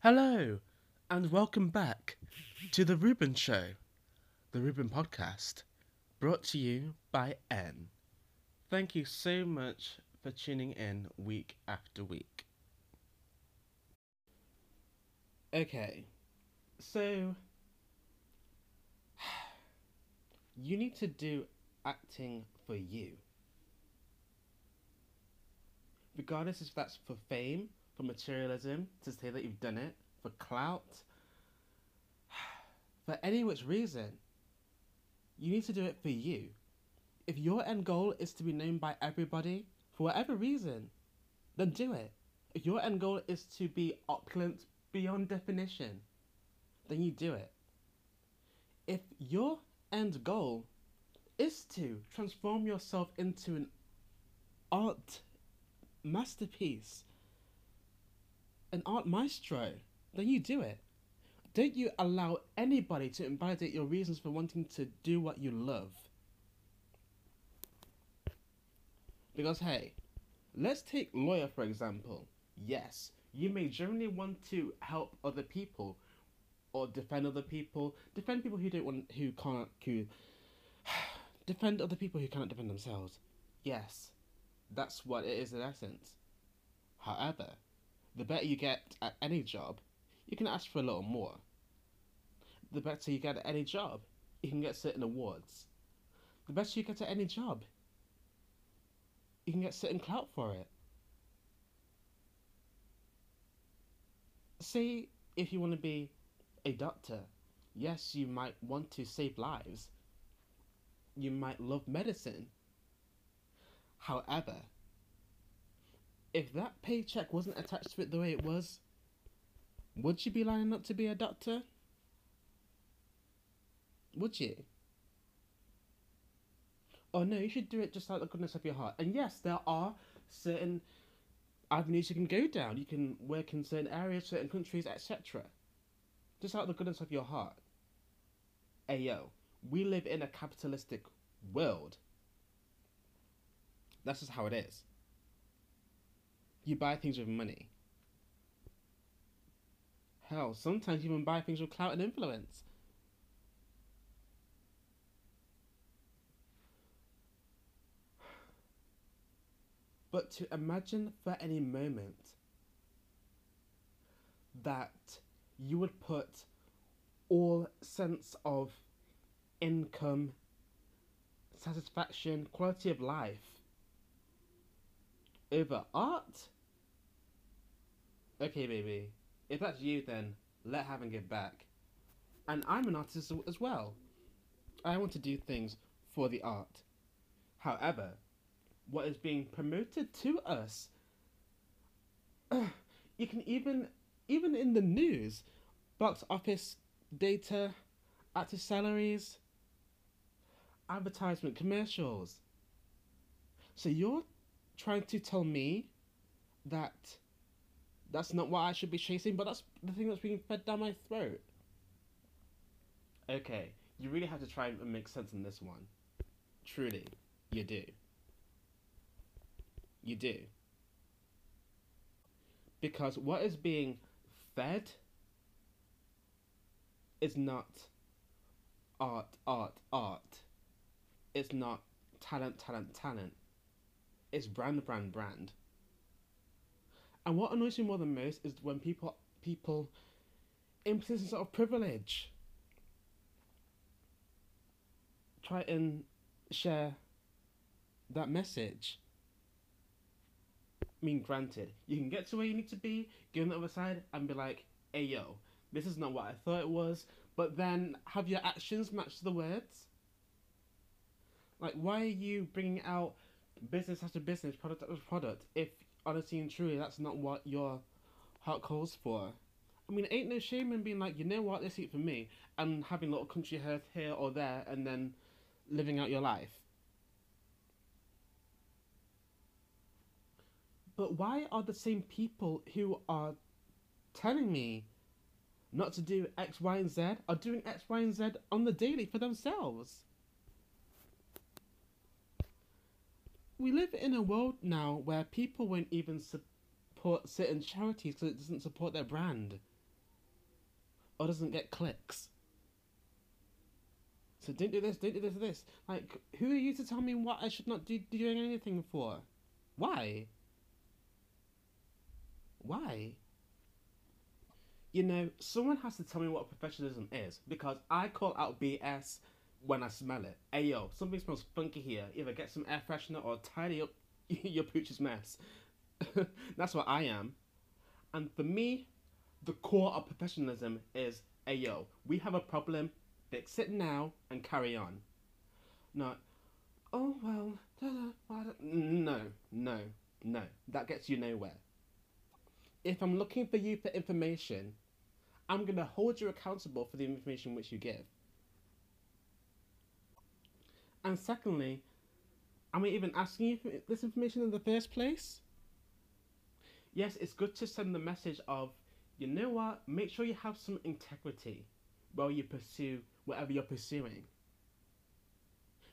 Hello, and welcome back to The Ruben Show, the Ruben podcast, brought to you by N. Thank you so much for tuning in week after week. Okay, so you need to do acting for you. Regardless if that's for fame, for materialism, to say that you've done it, for clout, for any which reason, you need to do it for you. If your end goal is to be known by everybody, for whatever reason, then do it. If your end goal is to be opulent beyond definition, then you do it. If your end goal is to transform yourself into an art masterpiece, an art maestro, then you do it. Don't you allow anybody to invalidate your reasons for wanting to do what you love. Because, hey, let's take lawyer for example. Yes, you may generally want to help other people or defend other people, defend people who don't want, who can't, who defend other people who cannot defend themselves. Yes, that's what it is in essence. However, the better you get at any job, you can ask for a little more. The better you get at any job, you can get certain awards. The better you get at any job, you can get certain clout for it. Say if you want to be a doctor, yes, you might want to save lives. You might love medicine. However, if that paycheck wasn't attached to it the way it was, would you be lining up to be a doctor? Would you? Oh no, you should do it just out of the goodness of your heart. And yes, there are certain avenues you can go down. You can work in certain areas, certain countries, etc. Just out of the goodness of your heart. Hey yo, we live in a capitalistic world. That's just how it is. You buy things with money. Hell, sometimes you even buy things with clout and influence. But to imagine for any moment that you would put all sense of income, satisfaction, quality of life over art? Okay, baby. If that's you, then let having give back. And I'm an artist as well. I want to do things for the art. However, what is being promoted to us, you can even, even in the news, box office data, actor salaries, advertisement commercials. So you're trying to tell me that that's not what I should be chasing, but that's the thing that's being fed down my throat. Okay, you really have to try and make sense in this one. Truly, you do. You do. Because what is being fed is not art, art, art. It's not talent, talent, talent. It's brand, brand, brand. And what annoys me more than most is when people people in positions of privilege try and share that message. I mean, granted, you can get to where you need to be, get on the other side, and be like, hey yo, this is not what I thought it was, but then have your actions match the words? Like, why are you bringing out business after business, product after product, if honestly and truly, that's not what your heart calls for. I mean, ain't no shame in being like, you know what, this ain't for me, and having a little country hearth here or there, and then living out your life. But why are the same people who are telling me not to do X, Y, and Z are doing X, Y, and Z on the daily for themselves? We live in a world now where people won't even support certain charities because it doesn't support their brand. or doesn't get clicks. So don't do this, don't do this, this. Like, who are you to tell me what I should not do doing anything for? Why? Why? You know, someone has to tell me what professionalism is because I call out BS when I smell it. Hey yo, something smells funky here. Either get some air freshener or tidy up your pooch's mess. That's what I am. And for me, the core of professionalism is, hey yo, we have a problem, fix it now and carry on. Not, oh well, no, no, no. That gets you nowhere. If I'm looking for you for information, I'm gonna hold you accountable for the information which you give. And secondly, am I even asking you this information in the first place? Yes, it's good to send the message of, you know what, make sure you have some integrity while you pursue whatever you're pursuing.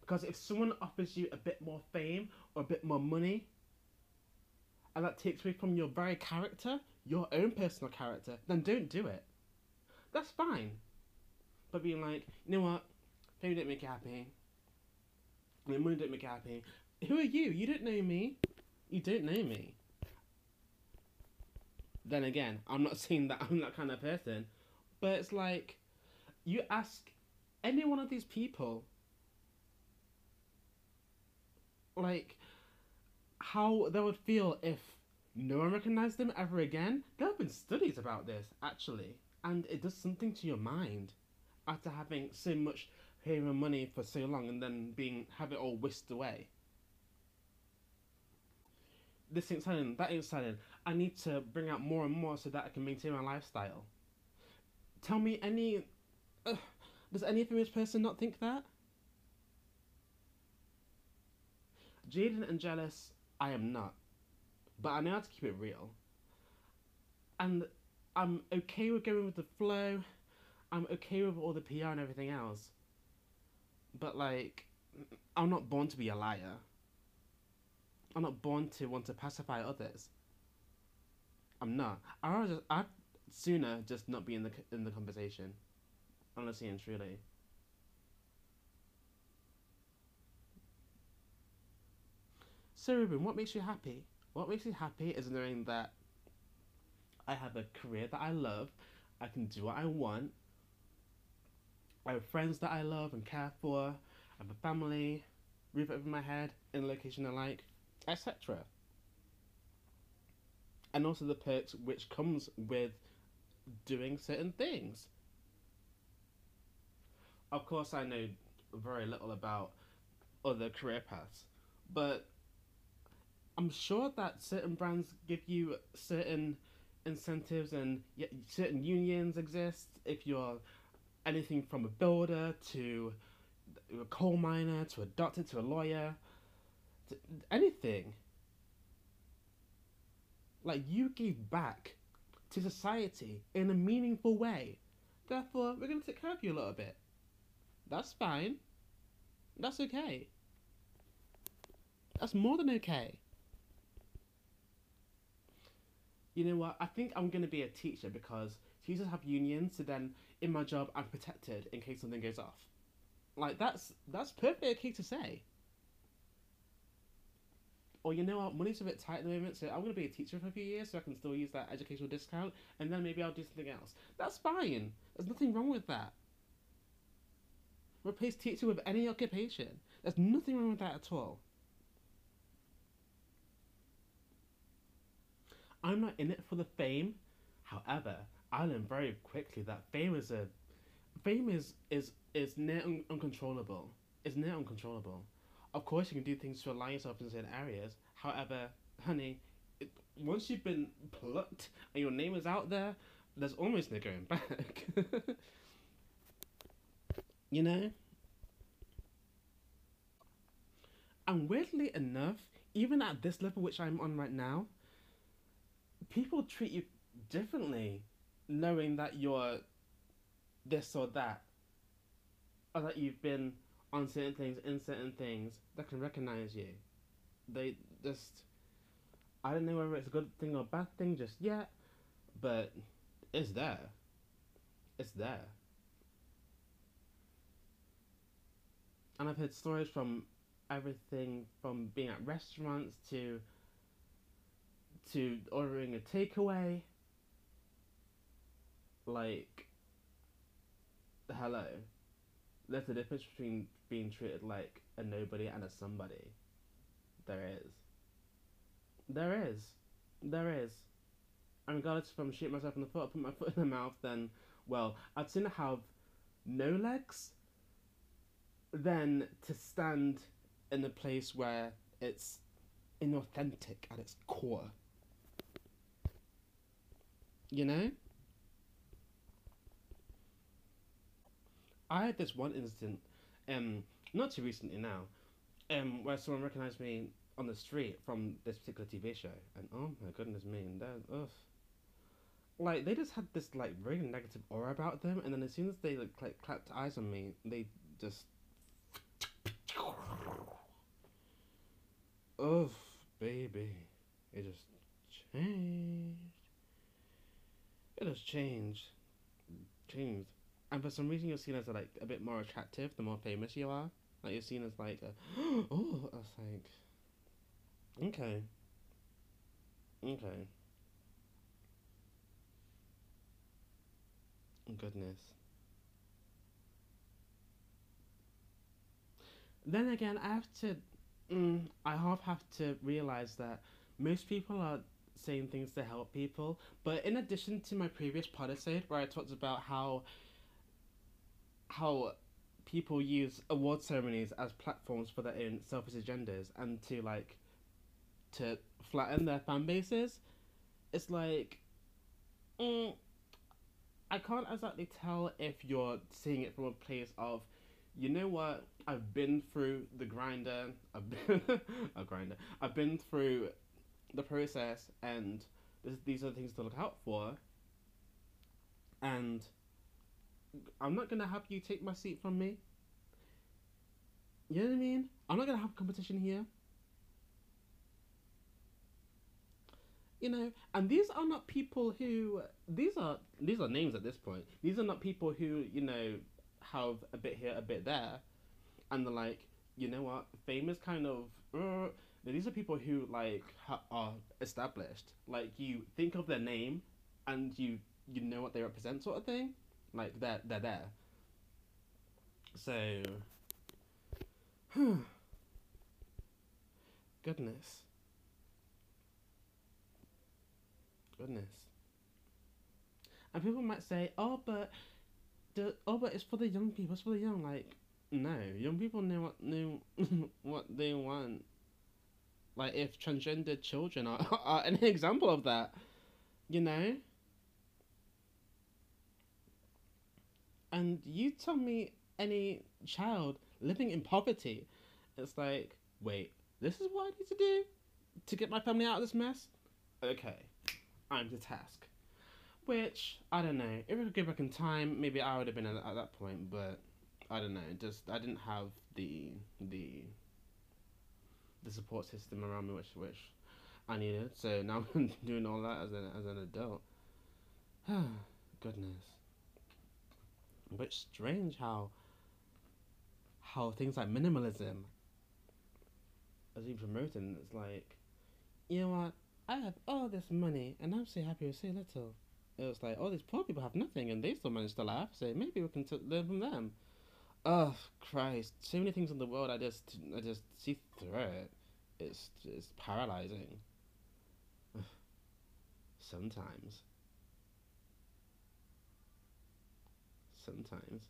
Because if someone offers you a bit more fame or a bit more money, and that takes away from your very character, your own personal character, then don't do it. That's fine. But being like, you know what, fame didn't make you happy. Money didn't make. Who are you? You don't know me. You don't know me. Then again, I'm not saying that I'm that kind of person, but it's like, you ask any one of these people, like, how they would feel if no one recognized them ever again. There have been studies about this, actually, and it does something to your mind after having so much and money for so long and then being have it all whisked away. This ain't selling, that ain't selling. I need to bring out more and more so that I can maintain my lifestyle. Tell me any. Uh, does any famous person not think that? Jaded and jealous, I am not. But I know how to keep it real. And I'm okay with going with the flow. I'm okay with all the PR and everything else. But like, I'm not born to be a liar. I'm not born to want to pacify others. I'm not. I'd, just, I'd sooner just not be in the in the conversation, honestly and truly. So Ruben, what makes you happy? What makes me happy is knowing that I have a career that I love, I can do what I want, I have friends that I love and care for, I have a family, roof over my head, in a location I like, etc. And also the perks which comes with doing certain things. Of course, I know very little about other career paths, but I'm sure that certain brands give you certain incentives and certain unions exist if you're anything from a builder to a coal miner to a doctor to a lawyer to anything. Like you gave back to society in a meaningful way. Therefore we're going to take care of you a little bit. That's fine. That's okay. That's more than okay you know what? I think I'm going to be a teacher because teachers have unions, so then in my job I'm protected in case something goes off. Like that's that's perfectly okay to say. Or you know what, money's a bit tight at the moment, so I'm gonna be a teacher for a few years so I can still use that educational discount, and then maybe I'll do something else. That's fine. There's nothing wrong with that. Replace teacher with any occupation. There's nothing wrong with that at all. I'm not in it for the fame. However, I learned very quickly that fame is a fame is is is near un- uncontrollable. It's near uncontrollable. Of course, you can do things to align yourself in certain areas. However, honey, it, once you've been plucked and your name is out there, there's almost no going back. you know. And weirdly enough, even at this level which I'm on right now, people treat you differently knowing that you're this or that or that you've been on certain things in certain things that can recognize you they just i don't know whether it's a good thing or a bad thing just yet but it's there it's there. And I've heard stories from everything from being at restaurants to to ordering a takeaway. Like, hello. There's a difference between being treated like a nobody and a somebody. There is. There is. There is. And regardless if I'm shooting myself in the foot or put my foot in the mouth, then, well, I'd sooner have no legs than to stand in a place where it's inauthentic at its core. You know? I had this one incident, um, not too recently now, um, where someone recognized me on the street from this particular TV show, and oh my goodness me, and that, ugh. Like they just had this like very negative aura about them, and then as soon as they like, like clapped eyes on me, they just Ugh, baby. It just changed. It has changed. Changed. And for some reason you're seen as like a bit more attractive the more famous you are. Like you're seen as like a oh I was like Okay. Okay. Goodness. Then again I have to mm, I half have to realize that most people are saying things to help people. But in addition to my previous podcast where I talked about how how people use award ceremonies as platforms for their own selfish agendas and to like to flatten their fan bases, it's like mm, I can't exactly tell if you're seeing it from a place of you know what? I've been through the grinder. I've been a grinder. I've been through the process, and this, these are the things to look out for. And I'm not gonna have you take my seat from me. You know what I mean? I'm not gonna have competition here. You know, and these are not people who these are these are names at this point. These are not people who you know have a bit here, a bit there, and they're like, you know what, fame is kind of. Uh, these are people who like ha- are established. Like you think of their name, and you you know what they represent, sort of thing. Like they're they're there. So. Goodness. Goodness. And people might say, oh, but the oh, but it's for the young people. It's for the young. Like, no, young people know what know what they want. Like, if transgender children are, are an example of that, you know. And you tell me any child living in poverty, it's like, wait, this is what I need to do to get my family out of this mess. Okay, I'm the task. Which I don't know. If we could go back in time, maybe I would have been at, at that point. But I don't know. Just I didn't have the the the support system around me, which which I needed. So now I'm doing all that as an as an adult. Goodness. But strange how how things like minimalism as you promoting, it's like, you know what? I have all this money and I'm so happy with so little it was like, oh, these poor people have nothing and they still manage to laugh, so maybe we can t- learn from them. Oh Christ! So many things in the world I just I just see through it. It's it's paralyzing. Sometimes. Sometimes.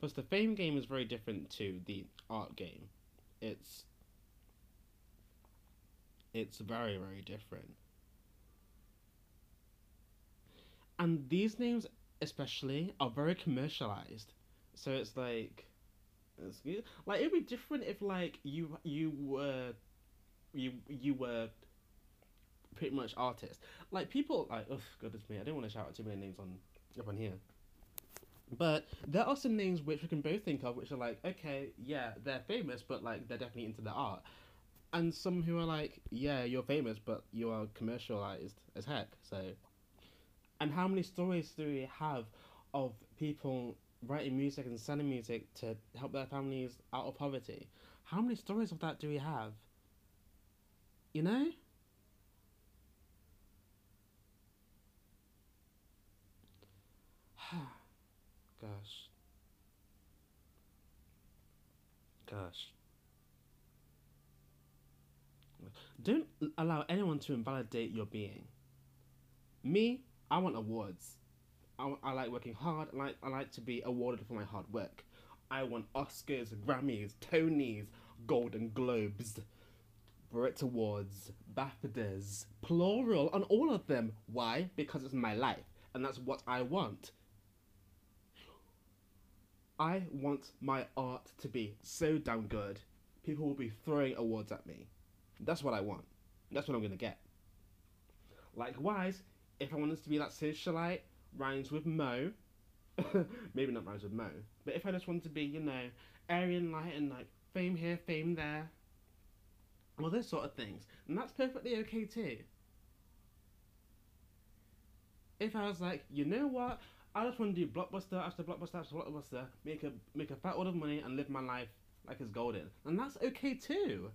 Plus, the fame game is very different to the art game. It's it's very very different. and these names especially are very commercialized. So it's like. Like it'd be different if like you you were, you you were pretty much artist. Like people like oh goodness me, I don't want to shout out too many names on up on here. But there are some names which we can both think of, which are like, okay, yeah, they're famous, but like they're definitely into the art. And some who are like, yeah, you're famous, but you are commercialized as heck. So And how many stories do we have of people writing music and selling music to help their families out of poverty? How many stories of that do we have? You know? Gosh. Gosh. Don't allow anyone to invalidate your being. Me, I want awards. I, I like working hard. I like, I like to be awarded for my hard work. I want Oscars, Grammys, Tonys, Golden Globes, Brit Awards, BAFTAs, plural on all of them. Why? Because it's my life, and that's what I want. I want my art to be so damn good, people will be throwing awards at me. That's what I want. That's what I'm gonna get. Likewise, if I want this to be that socialite, rhymes with Mo, maybe not rhymes with Mo, but if I just want to be, you know, Aryan light and like fame here, fame there, well, those sort of things, and that's perfectly okay too. If I was like, you know what, I just want to do blockbuster after blockbuster after blockbuster, make a make a fat load of money, and live my life like it's golden, and that's okay too.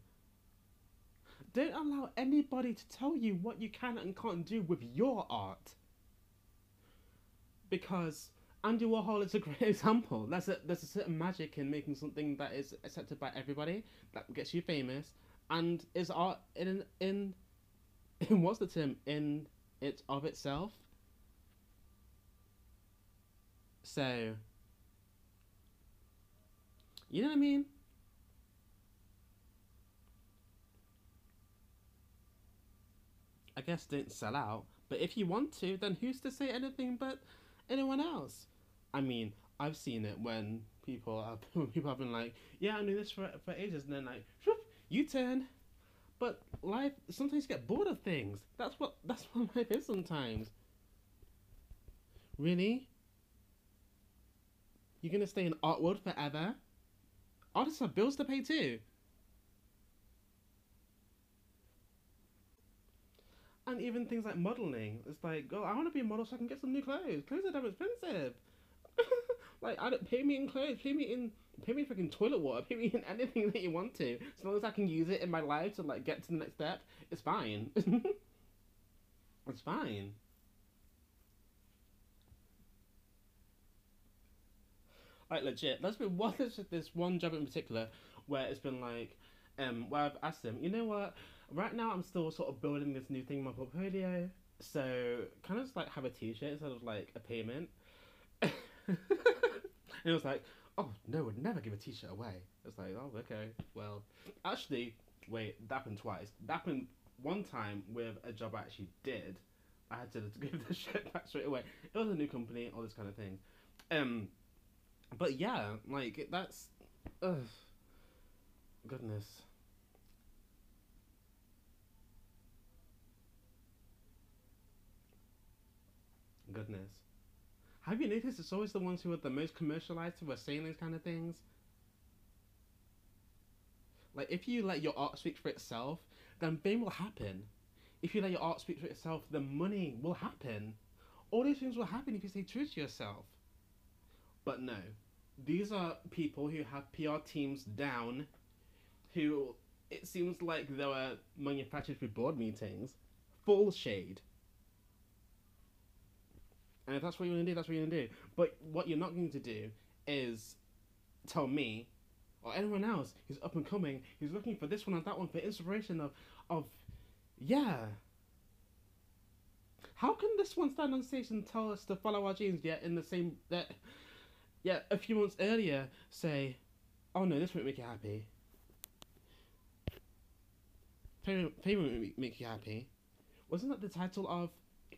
Don't allow anybody to tell you what you can and can't do with your art. Because Andy Warhol is a great example. There's a there's a certain magic in making something that is accepted by everybody, that gets you famous, and is art in in in what's the term in it of itself so, you know what I mean? I guess didn't sell out, but if you want to, then who's to say anything but anyone else? I mean, I've seen it when people have people have been like, "Yeah, I knew this for for ages," and then like, whoop, you turn. But life sometimes you get bored of things. That's what that's what life is sometimes. Really? You're gonna stay in art world forever? Artists have bills to pay too. And even things like modeling, it's like, oh, I want to be a model so I can get some new clothes. Clothes are damn expensive. like, I don't pay me in clothes, pay me in, pay me freaking toilet water, pay me in anything that you want to. As long as I can use it in my life to like get to the next step, it's fine. it's fine. like legit. There's been one there's this one job in particular where it's been like, um, where I've asked them, you know what? Right now I'm still sort of building this new thing in my portfolio, so kind of just like have a T-shirt instead of like a payment. and it was like, oh no, would never give a T-shirt away. It's like, oh okay, well, actually, wait, that happened twice. That happened one time with a job I actually did. I had to give the shirt back straight away. It was a new company, all this kind of thing. Um, but yeah, like that's, ugh, goodness. Goodness. Have you noticed it's always the ones who are the most commercialized who are saying these kind of things? Like, if you let your art speak for itself, then fame will happen. If you let your art speak for itself, the money will happen. All these things will happen if you stay true to yourself. But no, these are people who have PR teams down, who it seems like they were manufactured for board meetings. Full shade. And if that's what you're gonna do, that's what you're gonna do. But what you're not going to do is tell me or anyone else who's up and coming, who's looking for this one and that one for inspiration of of yeah. How can this one stand on stage and tell us to follow our dreams yet in the same that yeah, a few months earlier say, oh no, this won't make you happy. Fame won't make you happy. Wasn't that the title of?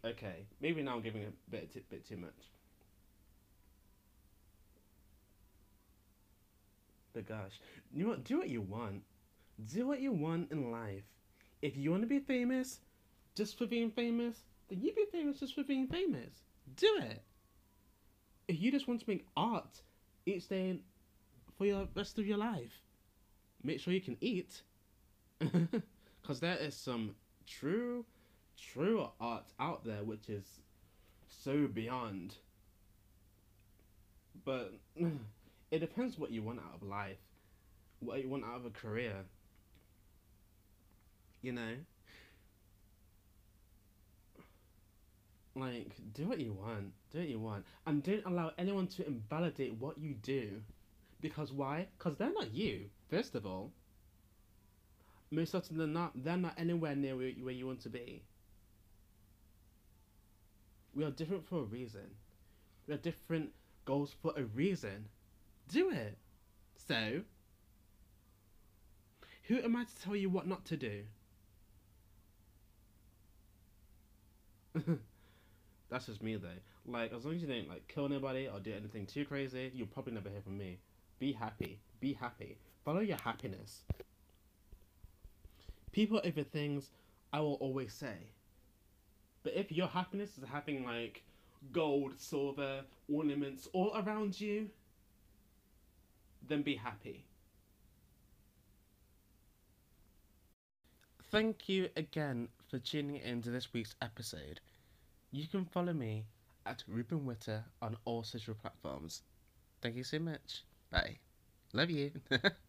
Okay, maybe now I'm giving a bit, bit too much. But gosh, you know? Do what you want. Do what you want in life. If you want to be famous, just for being famous, then you be famous just for being famous. Do it if you just want to make art each day for your rest of your life, make sure you can eat. Because there is some true, true art out there which is so beyond. But it depends what you want out of life, what you want out of a career. You know? Like, do what you want. Do what you want. And don't allow anyone to invalidate what you do. Because why? Because they're not you, first of all. Most often than not, they're not anywhere near where where you want to be. We are different for a reason. We have different goals for a reason. Do it. So, who am I to tell you what not to do? That's just me though. Like, as long as you don't like kill anybody or do anything too crazy, you'll probably never hear from me. Be happy. Be happy. Follow your happiness. People over things, I will always say. But if your happiness is having like gold, silver, ornaments all around you, then be happy. Thank you again for tuning into this week's episode. You can follow me at Ruben Whitter on all social platforms. Thank you so much. Bye. Love you.